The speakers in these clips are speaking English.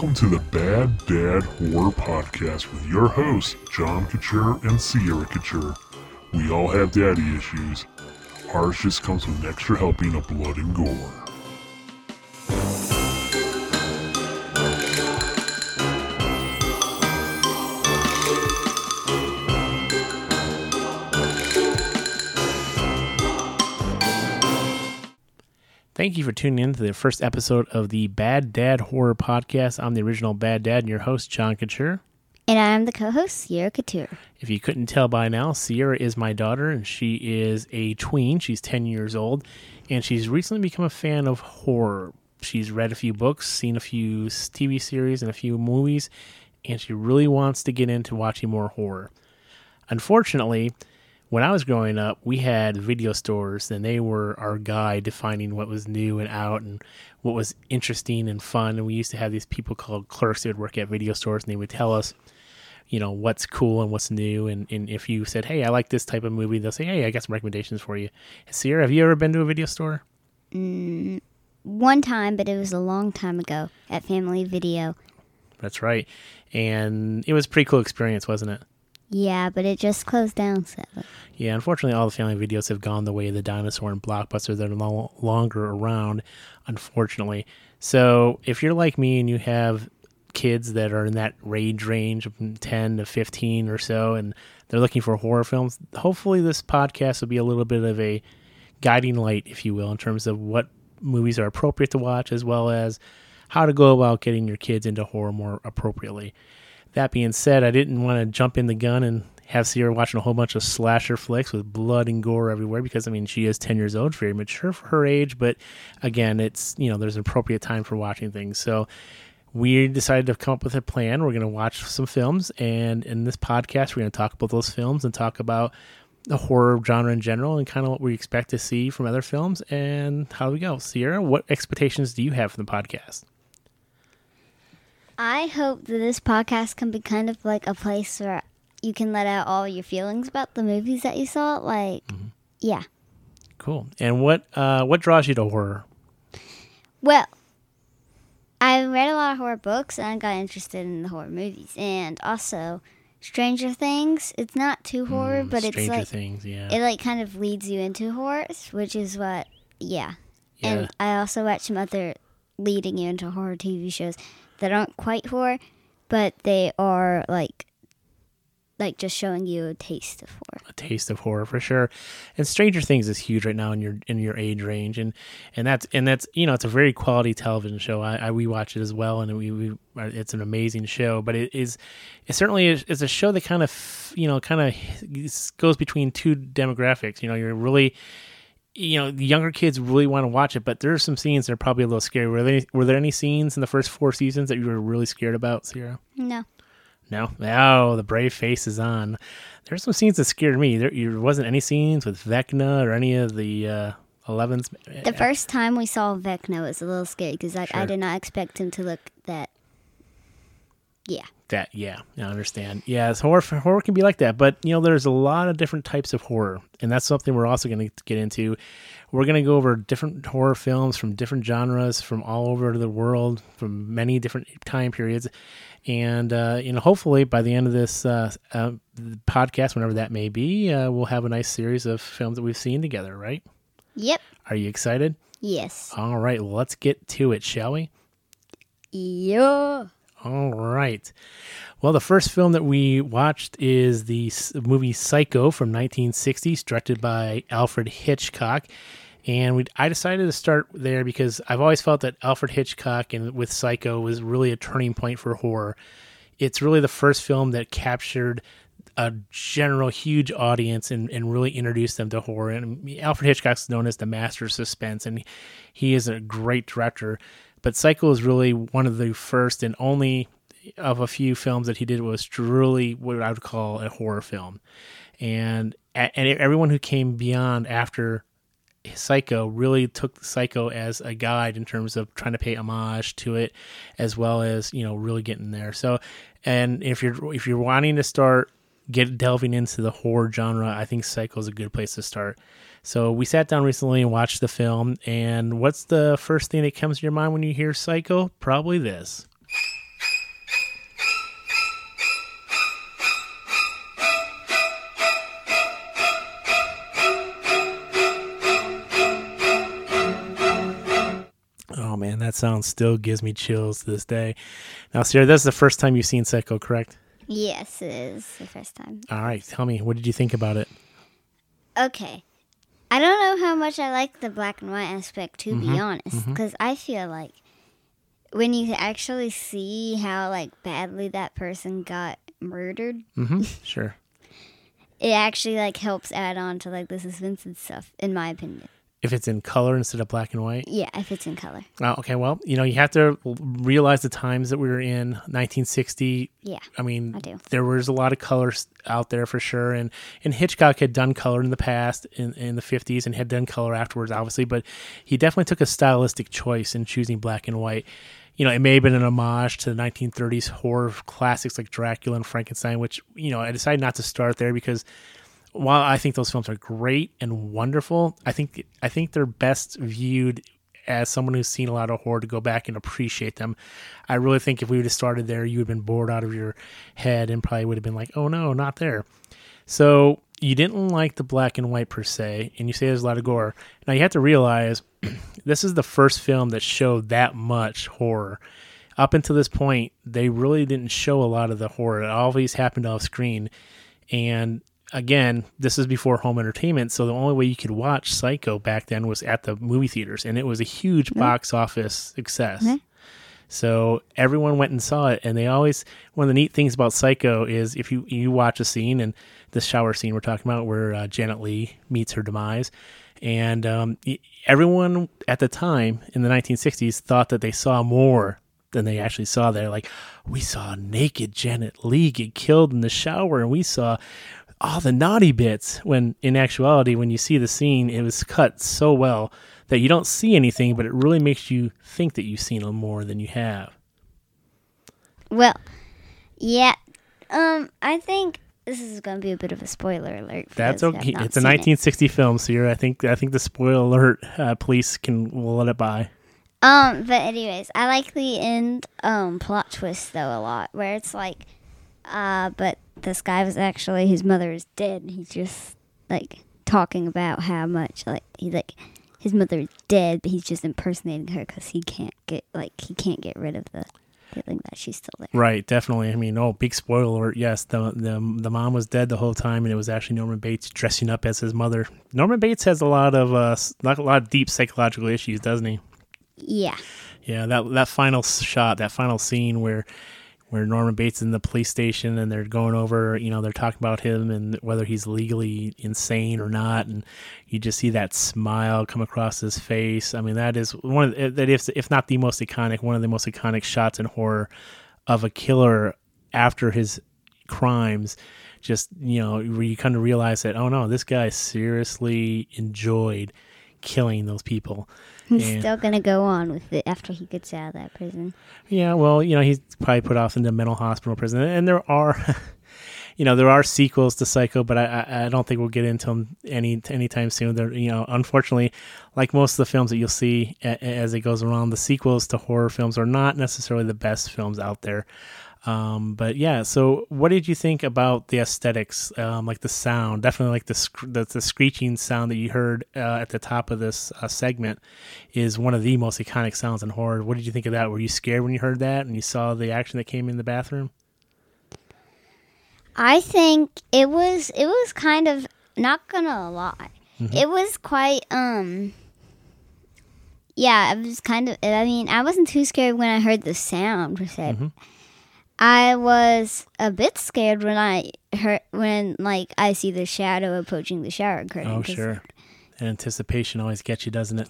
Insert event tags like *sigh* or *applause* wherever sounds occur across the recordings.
Welcome to the Bad Dad Horror Podcast with your hosts, John Couture and Sierra Couture. We all have daddy issues. Ours just comes with an extra helping of blood and gore. Thank you for tuning in to the first episode of the Bad Dad Horror Podcast. I'm the original Bad Dad and your host, John Couture. And I'm the co host, Sierra Couture. If you couldn't tell by now, Sierra is my daughter, and she is a tween. She's 10 years old, and she's recently become a fan of horror. She's read a few books, seen a few TV series, and a few movies, and she really wants to get into watching more horror. Unfortunately, when I was growing up, we had video stores, and they were our guide to finding what was new and out and what was interesting and fun. And we used to have these people called clerks that would work at video stores, and they would tell us, you know, what's cool and what's new. And, and if you said, hey, I like this type of movie, they'll say, hey, I got some recommendations for you. Sierra, have you ever been to a video store? Mm, one time, but it was a long time ago at Family Video. That's right. And it was a pretty cool experience, wasn't it? Yeah, but it just closed down. Yeah, unfortunately, all the family videos have gone the way of the dinosaur and blockbuster that are no longer around, unfortunately. So if you're like me and you have kids that are in that age range of 10 to 15 or so, and they're looking for horror films, hopefully this podcast will be a little bit of a guiding light, if you will, in terms of what movies are appropriate to watch, as well as how to go about getting your kids into horror more appropriately. That being said, I didn't want to jump in the gun and have Sierra watching a whole bunch of slasher flicks with blood and gore everywhere because I mean she is 10 years old, very mature for her age, but again, it's you know there's an appropriate time for watching things. So we decided to come up with a plan. We're going to watch some films, and in this podcast, we're going to talk about those films and talk about the horror genre in general and kind of what we expect to see from other films and how we go. Sierra, what expectations do you have from the podcast? I hope that this podcast can be kind of like a place where you can let out all your feelings about the movies that you saw. Like, mm-hmm. yeah. Cool. And what uh, what draws you to horror? Well, I read a lot of horror books and I got interested in the horror movies, and also Stranger Things. It's not too horror, mm, but it's like Things, yeah. It like kind of leads you into horror, which is what, yeah. yeah. And I also watch some other leading you into horror TV shows that aren't quite horror, but they are like like just showing you a taste of horror. A taste of horror for sure. And Stranger Things is huge right now in your in your age range, and and that's and that's you know it's a very quality television show. I, I we watch it as well, and we, we it's an amazing show. But it is it certainly is, a show that kind of you know kind of goes between two demographics. You know, you're really you know, the younger kids really want to watch it, but there are some scenes that are probably a little scary. Were there any, were there any scenes in the first four seasons that you were really scared about, Sierra? No. No. Oh, the brave face is on. There's some scenes that scared me. There, there wasn't any scenes with Vecna or any of the uh, 11s. The first time we saw Vecna was a little scary because sure. I did not expect him to look that. Yeah. That yeah i understand. Yeah horror horror can be like that but you know there's a lot of different types of horror and that's something we're also going to get into. We're going to go over different horror films from different genres from all over the world from many different time periods and uh, you know hopefully by the end of this uh, uh, podcast whenever that may be uh, we'll have a nice series of films that we've seen together right? Yep. Are you excited? Yes. All right well let's get to it shall we? Yeah all right. Well, the first film that we watched is the movie Psycho from 1960, directed by Alfred Hitchcock. And we, I decided to start there because I've always felt that Alfred Hitchcock and with Psycho was really a turning point for horror. It's really the first film that captured a general huge audience and, and really introduced them to horror. And Alfred Hitchcock's known as the master of suspense, and he is a great director. But Psycho is really one of the first and only of a few films that he did was truly what I would call a horror film. And and everyone who came beyond after Psycho really took Psycho as a guide in terms of trying to pay homage to it, as well as you know really getting there. So, and if you're if you're wanting to start get delving into the horror genre, I think Psycho is a good place to start. So we sat down recently and watched the film. And what's the first thing that comes to your mind when you hear Psycho? Probably this. Oh man, that sound still gives me chills to this day. Now, Sierra, is the first time you've seen Psycho, correct? Yes, it is the first time. All right, tell me, what did you think about it? Okay, I don't know how much I like the black and white aspect, to Mm-hmm. be honest, because I feel like when you actually see how like badly that person got murdered, Mm-hmm. *laughs* Sure. it actually like helps add on to like the suspense and stuff, in my opinion. If it's in color instead of black and white. Yeah, if it's in color. Oh, okay, well, you know, you have to realize the times that we were in 1960. Yeah. I mean, I do. there was a lot of colors out there for sure, and and Hitchcock had done color in the past in, in the 50s and had done color afterwards, obviously, but he definitely took a stylistic choice in choosing black and white. You know, it may have been an homage to the 1930s horror classics like Dracula and Frankenstein, which you know I decided not to start there because while I think those films are great and wonderful, I think I think they're best viewed as someone who's seen a lot of horror to go back and appreciate them. I really think if we would have started there, you would have been bored out of your head and probably would have been like, "Oh no, not there." So you didn't like the black and white per se, and you say there's a lot of gore. Now you have to realize *clears throat* this is the first film that showed that much horror. Up until this point, they really didn't show a lot of the horror. It always happened off screen, and again, this is before home entertainment, so the only way you could watch Psycho back then was at the movie theaters, and it was a huge box office success. So everyone went and saw it, and they always one of the neat things about Psycho is if you you watch a scene and the shower scene we're talking about where uh, Janet Leigh meets her demise, and um, everyone at the time in the 1960s thought that they saw more than they actually saw there. Like we saw naked Janet Leigh get killed in the shower, and we saw all the naughty bits. When in actuality, when you see the scene, it was cut so well that you don't see anything, but it really makes you think that you've seen them more than you have. Well, yeah. Um, I think this is going to be a bit of a spoiler alert. For That's those who have okay. It's a seen it. 1960 film, so you're, I think I think the spoiler alert uh, police can will let it by. Um, but anyways, I like the end um plot twist though a lot, where it's like, uh, but this guy was actually his mother is dead. and He's just like talking about how much like he like his mother is dead, but he's just impersonating her because he can't get like he can't get rid of the feeling that she's still there. Right, definitely. I mean, oh, big spoiler alert. Yes, the the the mom was dead the whole time, and it was actually Norman Bates dressing up as his mother. Norman Bates has a lot of uh, not a lot of deep psychological issues, doesn't he? Yeah, Yeah, that that final shot, that final scene where where Norman Bates is in the police station and they're going over, you know, they're talking about him and whether he's legally insane or not, and you just see that smile come across his face. I mean, that is one of the, that if if not the most iconic, one of the most iconic shots in horror of a killer after his crimes. Just you know, where you kind of realize that oh no, this guy seriously enjoyed killing those people. he's And- still gonna go on with it after he gets out of that prison. Yeah, well, you know, he's probably put off into mental hospital prison, and there are, *laughs* you know, there are sequels to Psycho, but I, I, I don't think we'll get into them any anytime soon. There, you know, unfortunately, like most of the films that you'll see a, as it goes around, the sequels to horror films are not necessarily the best films out there. Um, but yeah, so what did you think about the aesthetics, um, like the sound? Definitely like the sc- the, the screeching sound that you heard uh, at the top of this uh, segment is one of the most iconic sounds in horror. What did you think of that? Were you scared when you heard that and you saw the action that came in the bathroom? I think it was it was kind of not gonna lie. It was quite um yeah, it was kind of I mean, I wasn't too scared when I heard the sound per se. I was a bit scared when I heard when like I see the shadow approaching the shower curtain. Oh sure. Anticipation always gets you, doesn't it?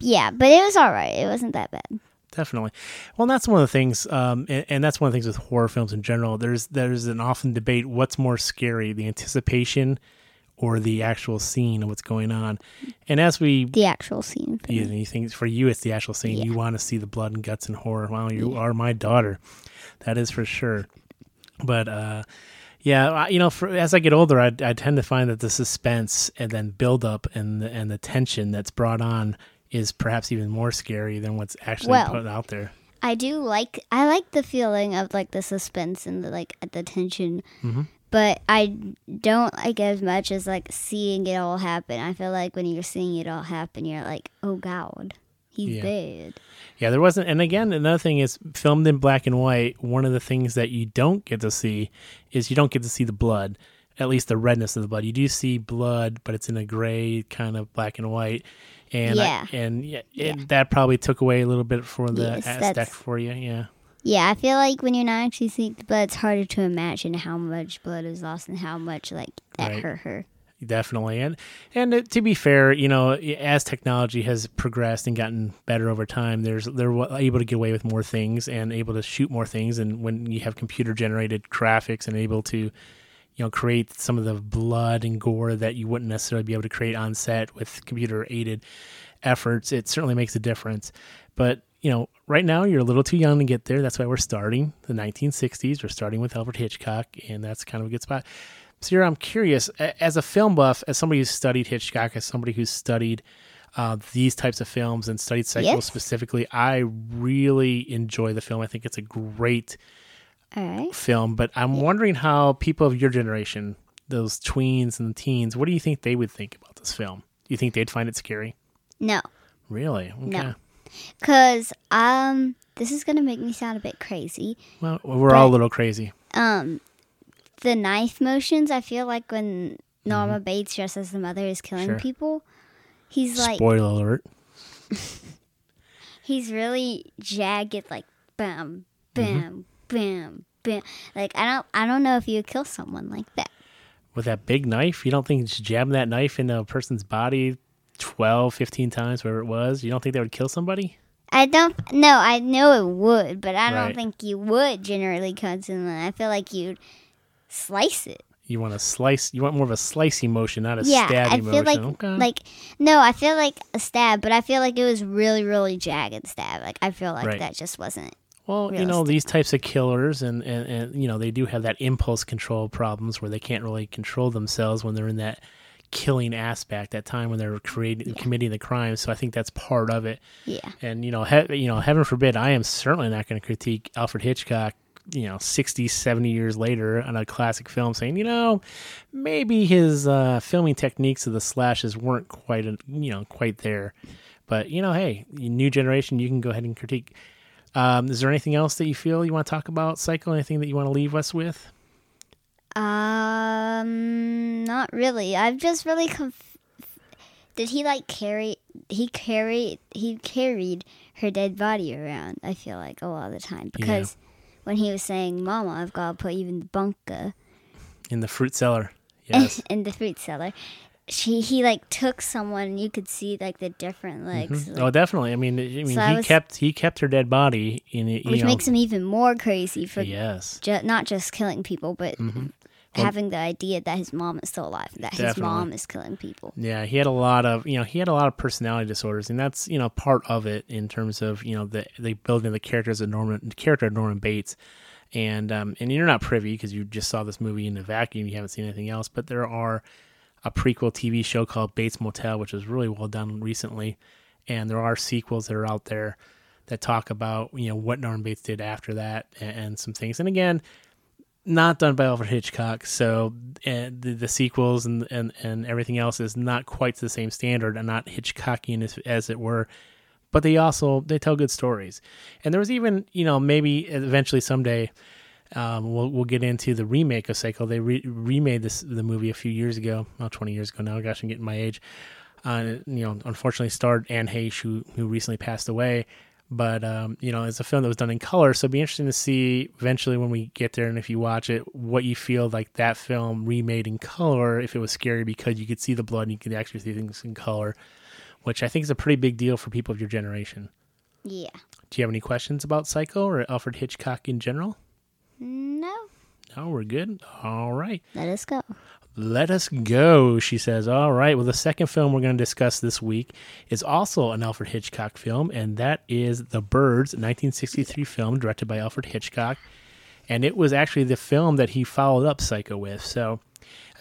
Yeah, but it was all right. It wasn't that bad. Definitely. Well, that's one of the things, um, and, and that's one of the things with horror films in general. There's there's an often debate: what's more scary, the anticipation or the actual scene of what's going on? And as we The actual scene. for you, you think for you it's the actual scene. You want to see the blood and guts and horror. Well, you are my daughter, that is for sure. But uh, yeah, you know, for, as I get older, I, I tend to find that the suspense and then build up and the, and the tension that's brought on is perhaps even more scary than what's actually Well, put out there. I do like I like the feeling of like the suspense and the like the tension, but I don't like as much as like seeing it all happen. I feel like when you're seeing it all happen, you're like, oh god, He's Yeah. bad. Yeah, there wasn't. And again, another thing is filmed in black and white. One of the things that you don't get to see is you don't get to see the blood, at least the redness of the blood. You do see blood, but it's in a gray kind of black and white. And I- Yeah. and yeah, it, that probably took away a little bit for the Yes, for you. Yeah. Yeah, I feel like when you're not actually seeing the blood, it's harder to imagine how much blood is lost and how much like that Right. hurt her. Definitely, and and to be fair, you know, as technology has progressed and gotten better over time, there's they're able to get away with more things and able to shoot more things. And when you have computer generated graphics and able to, you know, create some of the blood and gore that you wouldn't necessarily be able to create on set with computer aided efforts, it certainly makes a difference. But you know, right now you're a little too young to get there. That's why we're starting the 1960s. We're starting with Alfred Hitchcock, and that's kind of a good spot. Sierra, I'm curious, as a film buff, as somebody who's studied Hitchcock, as somebody who's studied uh, these types of films and studied Psycho Yes. specifically, I really enjoy the film. I think it's a great right. film, but I'm wondering how people of your generation, those tweens and teens, what do you think they would think about this film? Do you think they'd find it scary? No, Really? Okay. No. cause um, this is gonna make me sound a bit crazy. Well, we're all a little crazy. Um, the knife motions. I feel like when Norma Mm-hmm. Bates dressed as the mother is killing Sure. people, he's like Spoiler alert. *laughs* he's really jagged, like bam, Mm-hmm. bam, bam, bam. Like I don't, I don't know if you would kill someone like that. With that big knife, you don't think just jabbing that knife into a person's body 12, 15 times, wherever it was, you don't think that would kill somebody? I don't. No, I know it would, but I Right. don't think you would generally cut someone. I feel like you'd slice it. You want to slice, you want more of a slicey motion, not a yeah, stabby I feel motion. like okay. like no, I feel like a stab, but I feel like it was really really jagged stab. Like I feel like Right. that just wasn't. Well, you know, these types of killers and, and, and, you know, they do have that impulse control problems where they can't really control themselves when they're in that killing aspect, that time when they're creating, committing the crime. So I think that's part of it. Yeah, And, you know, he, you know, heaven forbid, I am certainly not going to critique Alfred Hitchcock, you know, 60, 70 years later on a classic film saying, you know, maybe his uh, filming techniques of the slashes weren't quite, you know, quite there. But, you know, hey, new generation, you can go ahead and critique. Um, is there anything else that you feel you want to talk about, Psycho? Anything that you want to leave us with? um, not really. I'm just really. Conf- Did he like carry? He carried. He carried her dead body around. I feel like a lot of the time because when he was saying, "Mama, I've got to put you in the bunker." In the fruit cellar. *laughs* Yes. in the fruit cellar. She he like took someone and you could see like the different legs, like, oh, definitely. I mean, I mean, So I he was- kept he kept her dead body in it, which know. makes him even more crazy for yes. ju- not just killing people, but Mm-hmm. Having the idea that his mom is still alive, that his mom is killing people. Yeah, he had a lot of you know he had a lot of personality disorders, and that's you know part of it in terms of you know the the building the characters of Norman the character of Norman Bates, and um and you're not privy because you just saw this movie in a vacuum, you haven't seen anything else, but there are a prequel TV show called Bates Motel, which was really well done recently, and there are sequels that are out there that talk about you know what Norman Bates did after that and, and some things, and again not done by Alfred Hitchcock, so the, the sequels and, and and everything else is not quite the same standard and not Hitchcockian as, as it were. But they also they tell good stories, and there was even you know maybe eventually someday um, we'll we'll get into the remake of Psycho. They re- remade this the movie a few years ago, well twenty years ago now. Gosh, I'm getting my age. Uh, you know, unfortunately, starred Anne Heche, who who recently passed away. But um, you know, it's a film that was done in color, so it'd be interesting to see eventually when we get there, and if you watch it, what you feel like that film remade in color. If it was scary because you could see the blood and you could actually see things in color, which I think is a pretty big deal for people of your generation. Yeah. Do you have any questions about Psycho or Alfred Hitchcock in general? No. No, we're good. All right. Let us go. Let us go, she says. All right. Well, the second film we're going to discuss this week is also an Alfred Hitchcock film, and that is The Birds, 1963 film directed by Alfred Hitchcock. And it was actually the film that he followed up Psycho with. So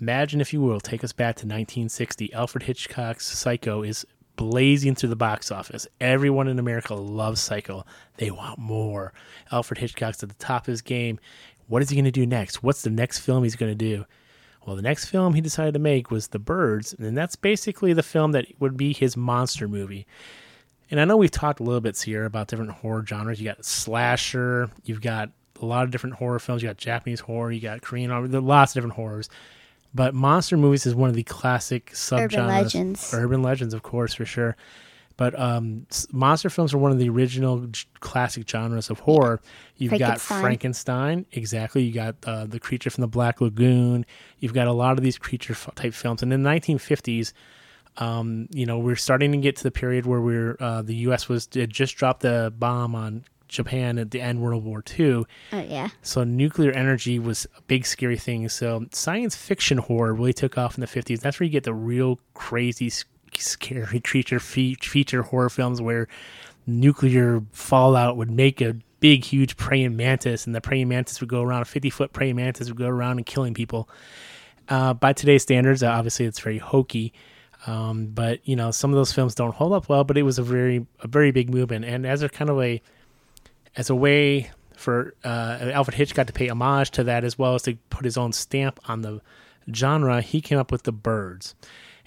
imagine, if you will, take us back to 1960. Alfred Hitchcock's Psycho is blazing through the box office. Everyone in America loves Psycho. They want more. Alfred Hitchcock's at the top of his game. What is he going to do next? What's the next film he's going to do? Well, the next film he decided to make was The Birds, and that's basically the film that would be his monster movie. And I know we've talked a little bit here about different horror genres. You got slasher, you've got a lot of different horror films. You got Japanese horror, you got Korean horror, there are lots of different horrors. But monster movies is one of the classic subgenres. Urban legends. Urban legends, of course, for sure. But um, monster films are one of the original g- classic genres of horror. You've got Frankenstein. Frankenstein, exactly. You got uh, the creature from the Black Lagoon. You've got a lot of these creature f- type films. And in the 1950s, um, you know, we're starting to get to the period where we're uh, the U.S. was just dropped the bomb on Japan at the end World War II. Oh yeah. So nuclear energy was a big scary thing. So science fiction horror really took off in the 50s. That's where you get the real crazy, scary creature fe- feature horror films where nuclear fallout would make a big, huge praying mantis, and the praying mantis would go around, a 50 foot praying mantis would go around and killing people. Uh, by today's standards, uh, obviously it's very hokey. Um, but you know, some of those films don't hold up well. But it was a very, a very big movement, and as a kind of a as a way for uh, Alfred Hitchcock to pay homage to that, as well as to put his own stamp on the genre, he came up with the Birds.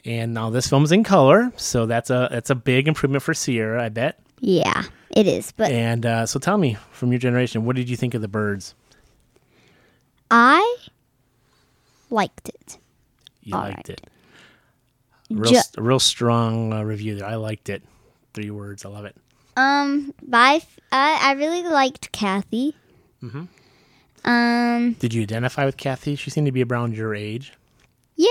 And now this film's in color, so that's a that's a big improvement for Sierra, I bet. Yeah, it is. But And uh, so, tell me, from your generation, what did you think of the Birds? I liked it. You All liked right. it. Real, Ju- real strong uh, review there. I liked it. Three words. I love it. Um, by I I really liked Kathy. Mm-hmm. Um, Did you identify with Kathy? She seemed to be around your age. yeah,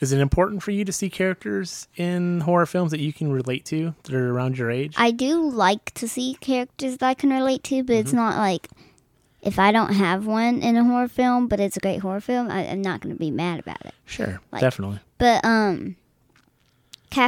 Is it important for you to see characters in horror films that you can relate to that are around your age? I do like to see characters that I can relate to, but Mm-hmm. it's not like if I don't have one in a horror film, but it's a great horror film, I, I'm not going to be mad about it. sure, like- definitely. But um,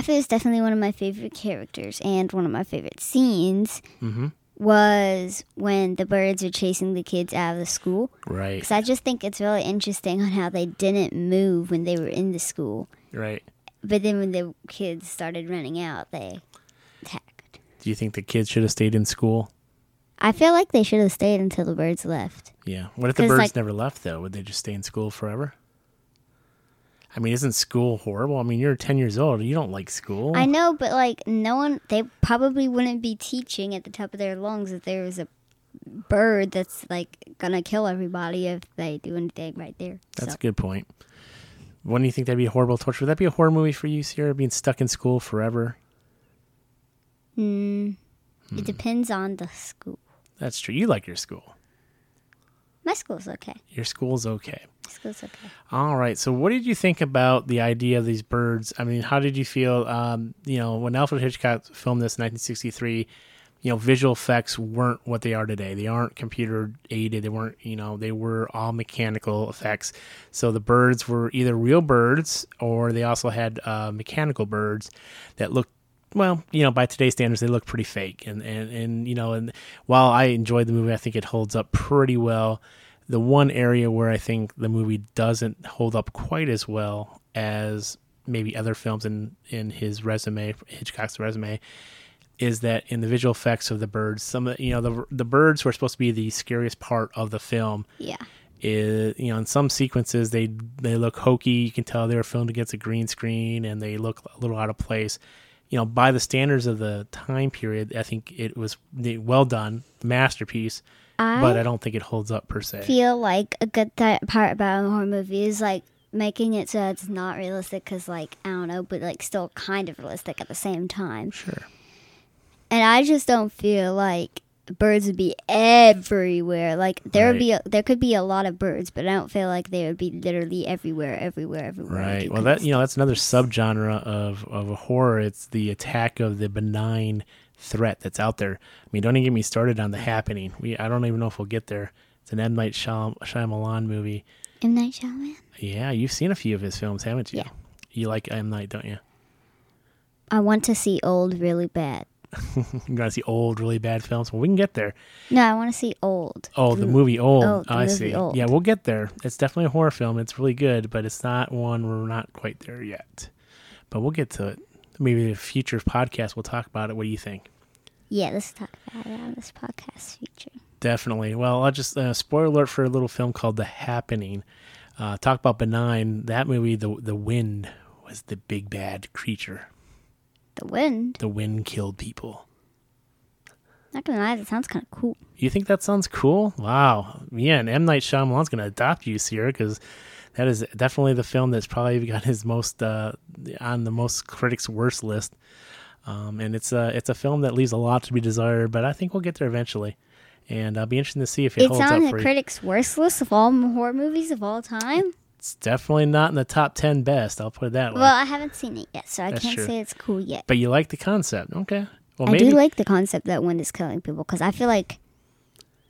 is definitely one of my favorite characters, and one of my favorite scenes Mm-hmm. Was when the birds are chasing the kids out of the school. Right, Because I just think it's really interesting on how they didn't move when they were in the school, right. but then when the kids started running out, they attacked. Do you think the kids should have stayed in school? I feel like they should have stayed until the birds left. Yeah. What if the birds like- never left though? Would they just stay in school forever? I mean, isn't school horrible? I mean, you're 10 years old. You don't like school. I know, but like no one, they probably wouldn't be teaching at the top of their lungs if there was a bird that's like gonna kill everybody if they do anything right there. That's so. a good point. When do you think that'd be a horrible torture? Would that be a horror movie for you, Sierra? Being stuck in school forever? Mm, Hmm. It depends on the school. That's true. You like your school. My school's okay. Your school's okay. My school's okay. All right. So, what did you think about the idea of these birds? I mean, how did you feel? Um, you know, when Alfred Hitchcock filmed this in 1963, you know, visual effects weren't what they are today. They aren't computer aided. They weren't, you know, they were all mechanical effects. So the birds were either real birds or they also had uh, mechanical birds that looked well, you know, by today's standards, they look pretty fake. And, and, and, you know, and while I enjoyed the movie, I think it holds up pretty well. The one area where I think the movie doesn't hold up quite as well as maybe other films in, in his resume, Hitchcock's resume, is that in the visual effects of the birds, some of the, you know, the, the birds who are supposed to be the scariest part of the film Yeah. is you know in some sequences they they look hokey you can tell they were filmed against a green screen and they look a little out of place you know by the standards of the time period i think it was well done masterpiece I but i don't think it holds up per se. feel like a good th- part about a horror movie is like making it so it's not realistic because like i don't know but like still kind of realistic at the same time. Sure. And i just don't feel like birds would be everywhere like there would be a, there could be a lot of birds but i don't feel like they would be literally everywhere everywhere everywhere right well that you know that's another subgenre of of horror it's the attack of the benign threat that's out there i mean don't even get me started on the happening we i don't even know if we'll get there it's an M. Night Shyam- Shyamalan movie. M. Night Shyamalan? Yeah, you've seen a few of his films, haven't you? Yeah. You like M. Night, don't you? I want to see old really bad. *laughs* You gotta see old, really bad films. Well, we can get there. No, I want to see old. Oh, the movie Old. Oh, the I movie see. Old. Yeah, we'll get there. It's definitely a horror film. It's really good, but it's not one we're not quite there yet. But we'll get to it. Maybe a future podcast we'll talk about it. What do you think? Yeah, let's talk about it on this podcast feature. Definitely. Well, I'll just uh, spoiler alert for a little film called The Happening. Uh, talk about benign. That movie, the the wind, was the big bad creature. The wind. The wind killed people. Not gonna lie, that sounds kind of cool. You think that sounds cool? Wow. Yeah, and M. Night Shyamalan's to adopt you, Sierra, because that is definitely the film that's probably *laughs* got his most uh, on the most critics' worst list. Um, and it's a it's a film that leaves a lot to be desired, but I think we'll get there eventually. And I'll be interested to see if it It's holds on up the for you. critics' worst list of all horror movies of all time. It's definitely not in the top ten best. I'll put it that way. Well, I haven't seen it yet, so I That's can't true. say it's cool yet. but you like the concept, okay? Well, I maybe do like the concept that wind is killing people because I feel like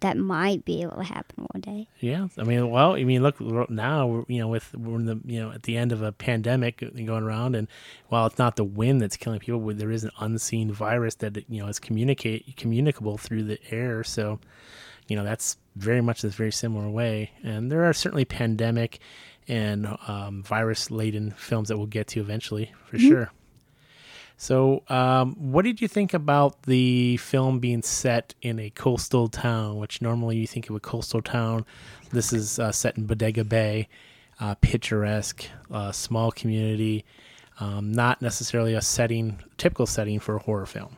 that might be able to happen one day. Yeah, I mean, well, I mean, look now, you know, with we're in the you know at the end of a pandemic going around, and while it's not the wind that's killing people, there is an unseen virus that you know is communicate communicable through the air. So, you know, that's very much this very similar way. And there are certainly pandemic and um, virus laden films that we'll get to eventually for sure. So, um, what did you think about the film being set in a coastal town, which normally you think of a coastal town? This is uh, set in Bodega Bay, uh, picturesque, uh, small community, um, not necessarily a setting, typical setting for a horror film.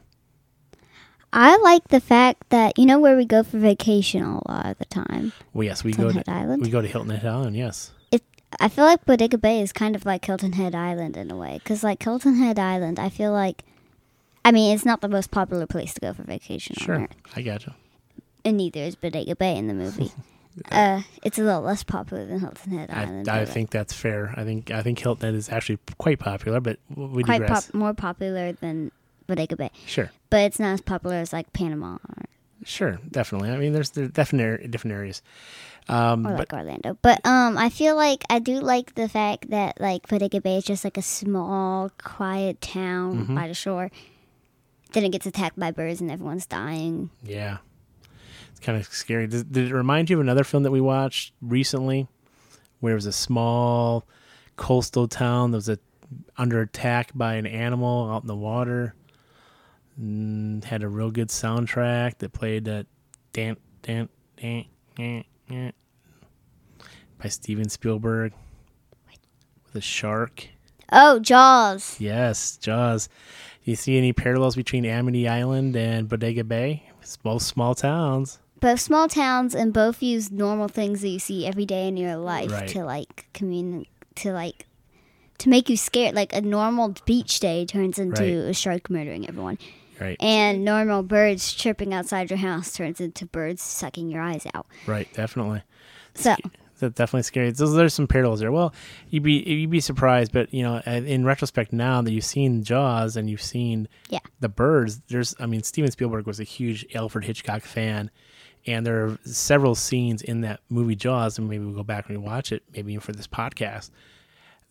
I like the fact that you know where we go for vacation a lot of the time. Well, yes, we go to Head Island. we go to Hilton Head Island. Yes. I feel like Bodega Bay is kind of like Hilton Head Island in a way, because like Hilton Head Island, I feel like, I mean, it's not the most popular place to go for vacation on sure, I gotcha. and neither is Bodega Bay in the movie. *laughs* uh, it's a little less popular than Hilton Head I, Island. I but, think that's fair. I think I think Hilton Head is actually quite popular, but we quite digress. pop- more popular than Bodega Bay, Sure. but it's not as popular as like Panama or, Sure, definitely. I mean, there's there definitely different areas. Um, but like Orlando. But um, I feel like I do like the fact that like Bodega Bay is just like a small, quiet town Mm-hmm. by the shore. Then it gets attacked by birds and everyone's dying. yeah, it's kind of scary. Does, did it remind you of another film that we watched recently, where it was a small coastal town that was a, under attack by an animal out in the water? Mm, had a real good soundtrack that played that dan dan dan dan dan by Steven Spielberg with a shark. Oh, Jaws. Yes, Jaws. Do you see any parallels between Amity Island and Bodega Bay? It's both small towns. Both small towns and both use normal things that you see every day in your life Right. to like commun to like to make you scared. Like a normal beach day turns into Right. a shark murdering everyone, Right, and normal birds chirping outside your house turns into birds sucking your eyes out. right, definitely. So That's definitely scary. So there's some parallels there. Well, you'd be you'd be surprised, but you know, in retrospect, now that you've seen Jaws and you've seen Yeah. the birds, there's I mean, Steven Spielberg was a huge Alfred Hitchcock fan, and there are several scenes in that movie Jaws, and maybe we'll go back and watch it, maybe even for this podcast.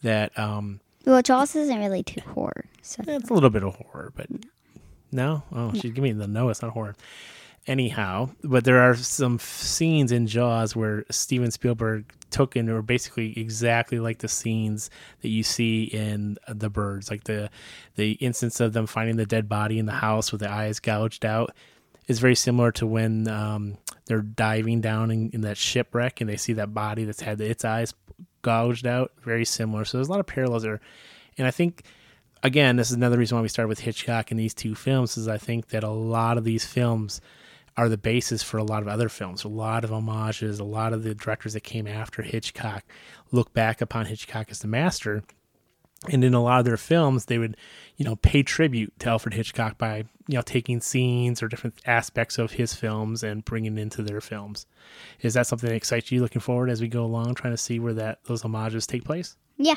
That um, well, Jaws isn't really too horror. So it's a little bit of horror, but no. Oh, she's giving me the no. It's not horror. Anyhow, but there are some f- scenes in Jaws where Steven Spielberg took and were basically exactly like the scenes that you see in The Birds, like the the instance of them finding the dead body in the house with the eyes gouged out is very similar to when um, they're diving down in, in that shipwreck and they see that body that's had its eyes gouged out. Very similar. So there's a lot of parallels there, and I think again, this is another reason why we started with Hitchcock in these two films. Is I think that a lot of these films are the basis for a lot of other films. A lot of homages. A lot of the directors that came after Hitchcock look back upon Hitchcock as the master. And in a lot of their films, they would, you know, pay tribute to Alfred Hitchcock by, you know, taking scenes or different aspects of his films and bringing it into their films. Is that something that excites you looking forward as we go along, trying to see where that those homages take place? yeah,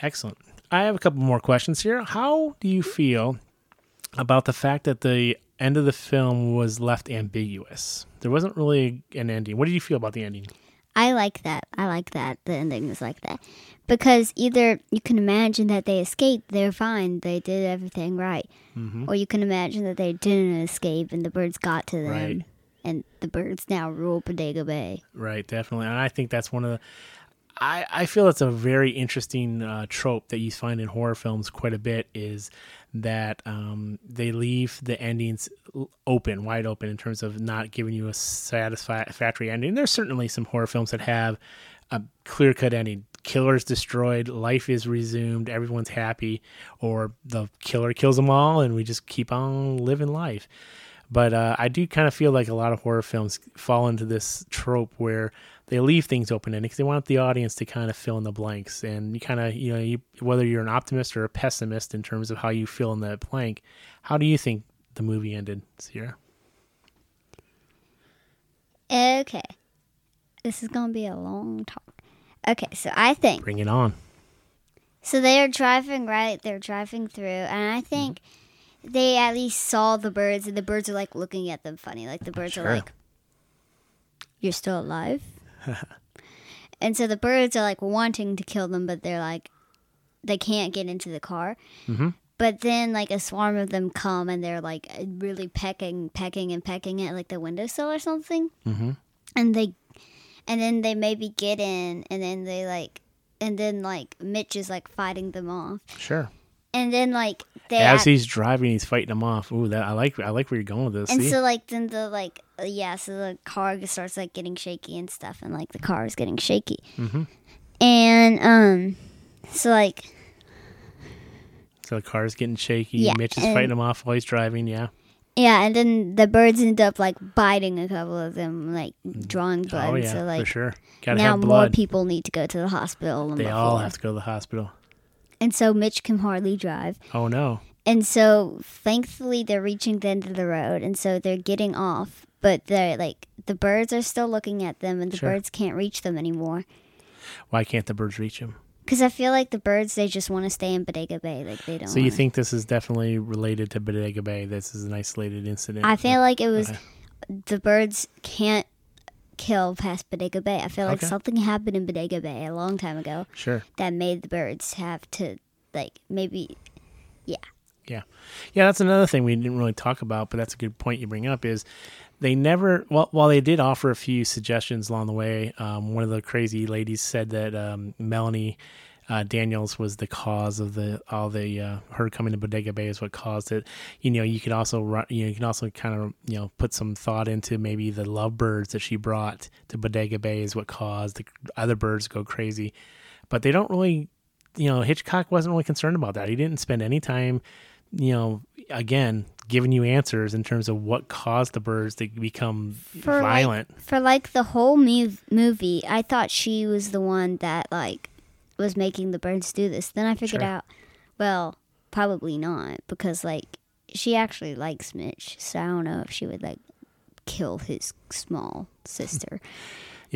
Excellent. I have a couple more questions here. How do you feel about the fact that the end of the film was left ambiguous? There wasn't really an ending. What did you feel about the ending? I like that. I like that. The ending is like that. Because either you can imagine that they escaped, they're fine, they did everything right. Mm-hmm. Or you can imagine that they didn't escape and the birds got to them. Right. And the birds now rule Bodega Bay. Right, definitely. And I think that's one of the. I, I feel it's a very interesting uh, trope that you find in horror films quite a bit is that um, they leave the endings open, wide open, in terms of not giving you a satisfactory ending. There's certainly some horror films that have a clear cut ending. killer's destroyed, life is resumed, everyone's happy, or the killer kills them all, and we just keep on living life. But uh, I do kind of feel like a lot of horror films fall into this trope where they leave things open ended because they want the audience to kind of fill in the blanks. And you kind of, you know, you, whether you're an optimist or a pessimist in terms of how you fill in that blank, how do you think the movie ended, Sierra? Okay. This is going to be a long talk. Okay, so I think. Bring it on. So they are driving, right? They're driving through, and I think mm-hmm. they at least saw the birds, and the birds are like looking at them funny. Like the birds sure. are like, You're still alive? *laughs* and so the birds are like wanting to kill them, but they're like, they can't get into the car. Mm-hmm. But then, like a swarm of them come and they're like really pecking, pecking, and pecking at like the windowsill or something. Mm-hmm. And they, and then they maybe get in, and then they like, and then like Mitch is like fighting them off. Sure. And then like they as act- he's driving, he's fighting them off. Ooh, that I like. I like where you're going with this. And see? so like then the like uh, yeah, so the car starts like getting shaky and stuff, and like the car is getting shaky. Mm-hmm. And um, so like so the car's getting shaky. Yeah, Mitch is fighting him off while he's driving. Yeah. Yeah, and then the birds end up like biting a couple of them, like drawing blood. Oh yeah, so, like, for sure. Gotta now more people need to go to the hospital. They before. all have to go to the hospital. And so Mitch can hardly drive. Oh no. And so thankfully they're reaching the end of the road, and so they're getting off. But they're like the birds are still looking at them, and the sure. birds can't reach them anymore. Why can't the birds reach them? Because I feel like the birds, they just want to stay in Bodega Bay. Like they don't. So you think this is definitely related to Bodega Bay? This is an isolated incident. I feel like it was okay. the birds can't kill past Bodega Bay. I feel like okay. something happened in Bodega Bay a long time ago. Sure. That made the birds have to like maybe, yeah. Yeah, yeah. That's another thing we didn't really talk about, but that's a good point you bring up. Is they never well while they did offer a few suggestions along the way um, one of the crazy ladies said that um, melanie uh, daniels was the cause of the all the uh, her coming to bodega bay is what caused it. You know you could also run you know you can also kind of you know put some thought into maybe the lovebirds that she brought to bodega bay is what caused the other birds to go crazy. But they don't really you know hitchcock wasn't really concerned about that. He didn't spend any time you know again giving you answers in terms of what caused the birds to become for violent. Like, for like the whole mov- movie, I thought she was the one that like was making the birds do this. Then I figured sure. out, well, probably not because like she actually likes Mitch, so I don't know if she would like kill his small *laughs* sister.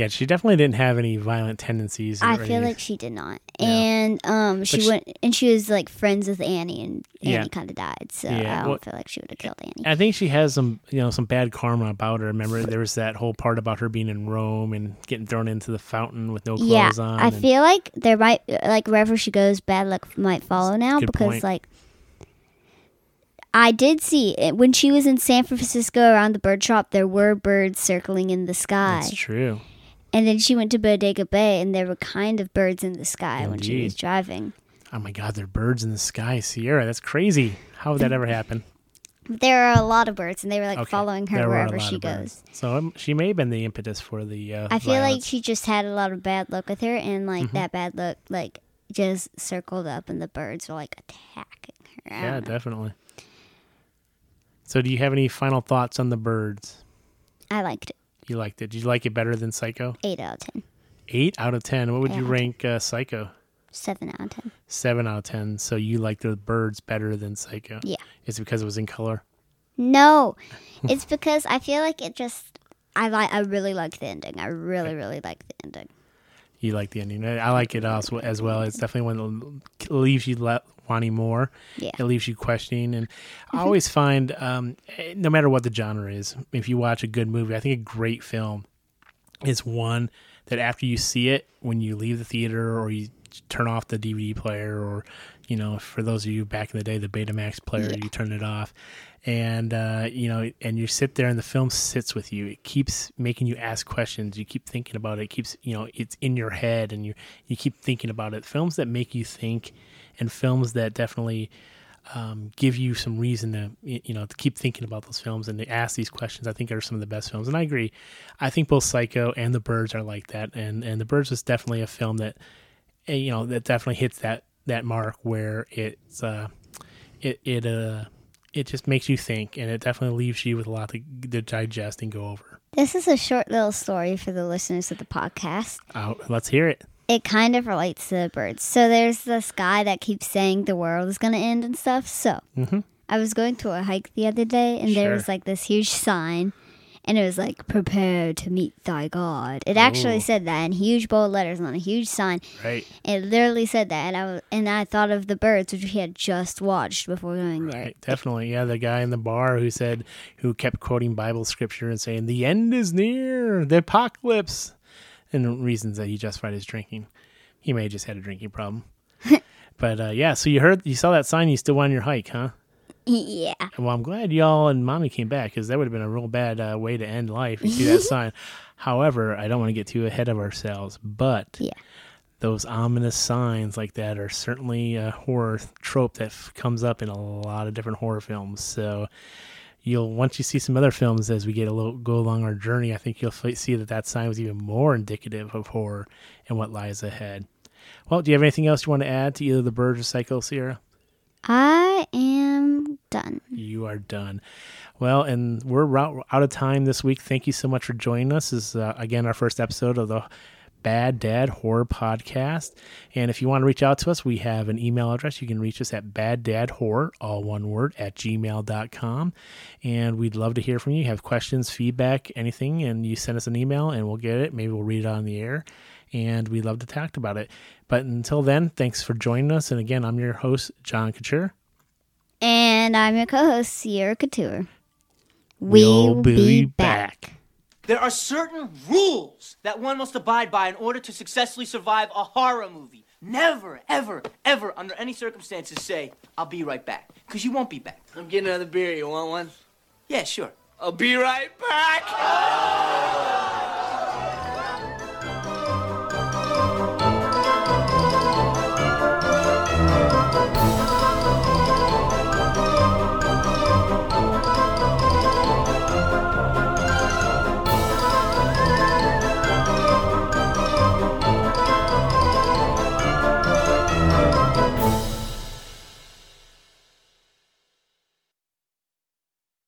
Yeah, she definitely didn't have any violent tendencies. I feel like she did not. No. And um, she, she, went and she was like friends with Annie, and Annie yeah. kind of died. So yeah. I don't well, feel like she would have killed Annie. I think she has some, you know, some bad karma about her. Remember, there was that whole part about her being in Rome and getting thrown into the fountain with no clothes yeah, on. I feel like there might, like wherever she goes, bad luck might follow now because point. like. I did see it when she was in San Francisco around the bird shop. There were birds circling in the sky. That's true. And then she went to Bodega Bay, and there were kind of birds in the sky Indeed. when she was driving. Oh my God, there are birds in the sky, Sierra. That's crazy. How would that ever happen? There are a lot of birds, and they were like okay. following her there wherever she goes. So um, she may have been the impetus for the. Uh, I feel violence. like she just had a lot of bad luck with her, and like mm-hmm. that bad luck, like just circled up, and the birds were like attacking her. Yeah, definitely. So, do you have any final thoughts on the birds? I liked it. You liked it. Did you like it better than Psycho? Eight out of ten. Eight out of ten. What would you rank uh, Psycho? Seven out of ten. Seven out of ten. So you liked the birds better than Psycho? Yeah. Is it because it was in color? No, *laughs* it's because I feel like it just. I like. I really like the ending. I really, really like the ending. You like the ending. I like it also as well. It's definitely one that leaves you le- wanting more. Yeah. It leaves you questioning. And I mm-hmm. always find, um, no matter what the genre is, if you watch a good movie, I think a great film is one that after you see it, when you leave the theater or you turn off the DVD player, or, you know, for those of you back in the day, the Betamax player, yeah. you turn it off and uh, you know, and you sit there, and the film sits with you. It keeps making you ask questions. You keep thinking about it. it keeps, you know, it's in your head, and you you keep thinking about it. Films that make you think, and films that definitely um, give you some reason to you know to keep thinking about those films and to ask these questions. I think are some of the best films, and I agree. I think both Psycho and The Birds are like that, and and The Birds is definitely a film that you know that definitely hits that that mark where it's uh, it it uh it just makes you think, and it definitely leaves you with a lot to, to digest and go over. This is a short little story for the listeners of the podcast. Uh, let's hear it. It kind of relates to the birds. So there's this guy that keeps saying the world is going to end and stuff. So Mhm. I was going to a hike the other day, and there was like this huge sign, and it was like "Prepare to meet thy God." It actually Ooh. said that in huge bold letters on a huge sign. Right, It literally said that, and I was, and I thought of the birds, which we had just watched before going there. right, definitely. Yeah, the guy in the bar who said, who kept quoting Bible scripture and saying, "The end is near, the apocalypse," and the reasons that he justified his drinking. He may have just had a drinking problem. *laughs* but uh, yeah, so you heard, you saw that sign, you still went on your hike, huh? Yeah. Well, I'm glad y'all and mommy came back because that would have been a real bad uh, way to end life. You see that *laughs* sign. However, I don't want to get too ahead of ourselves, but Yeah. those ominous signs like that are certainly a horror trope that f- comes up in a lot of different horror films. So you'll once you see some other films as we get a little go along our journey, I think you'll f- see that that sign was even more indicative of horror and what lies ahead. Well, do you have anything else you want to add to either the Birds or Psycho, Sierra? I am done. You are done. Well, and we're out of time this week. Thank you so much for joining us. This is uh, again our first episode of the Bad Dad Horror Podcast. And if you want to reach out to us, we have an email address. You can reach us at baddadhorror, all one word, at gmail.com. And we'd love to hear from you. Have questions, feedback, anything, and you send us an email and we'll get it. Maybe we'll read it on the air. And we'd love to talk about it. But until then, thanks for joining us. And again, I'm your host, John Couture. And I'm your co-host, Sierra Couture. We'll be back. There are certain rules that one must abide by in order to successfully survive a horror movie. Never, ever, ever, under any circumstances, say, I'll be right back. Because you won't be back. I'm getting another beer. You want one? Yeah, sure. I'll be right back. *laughs*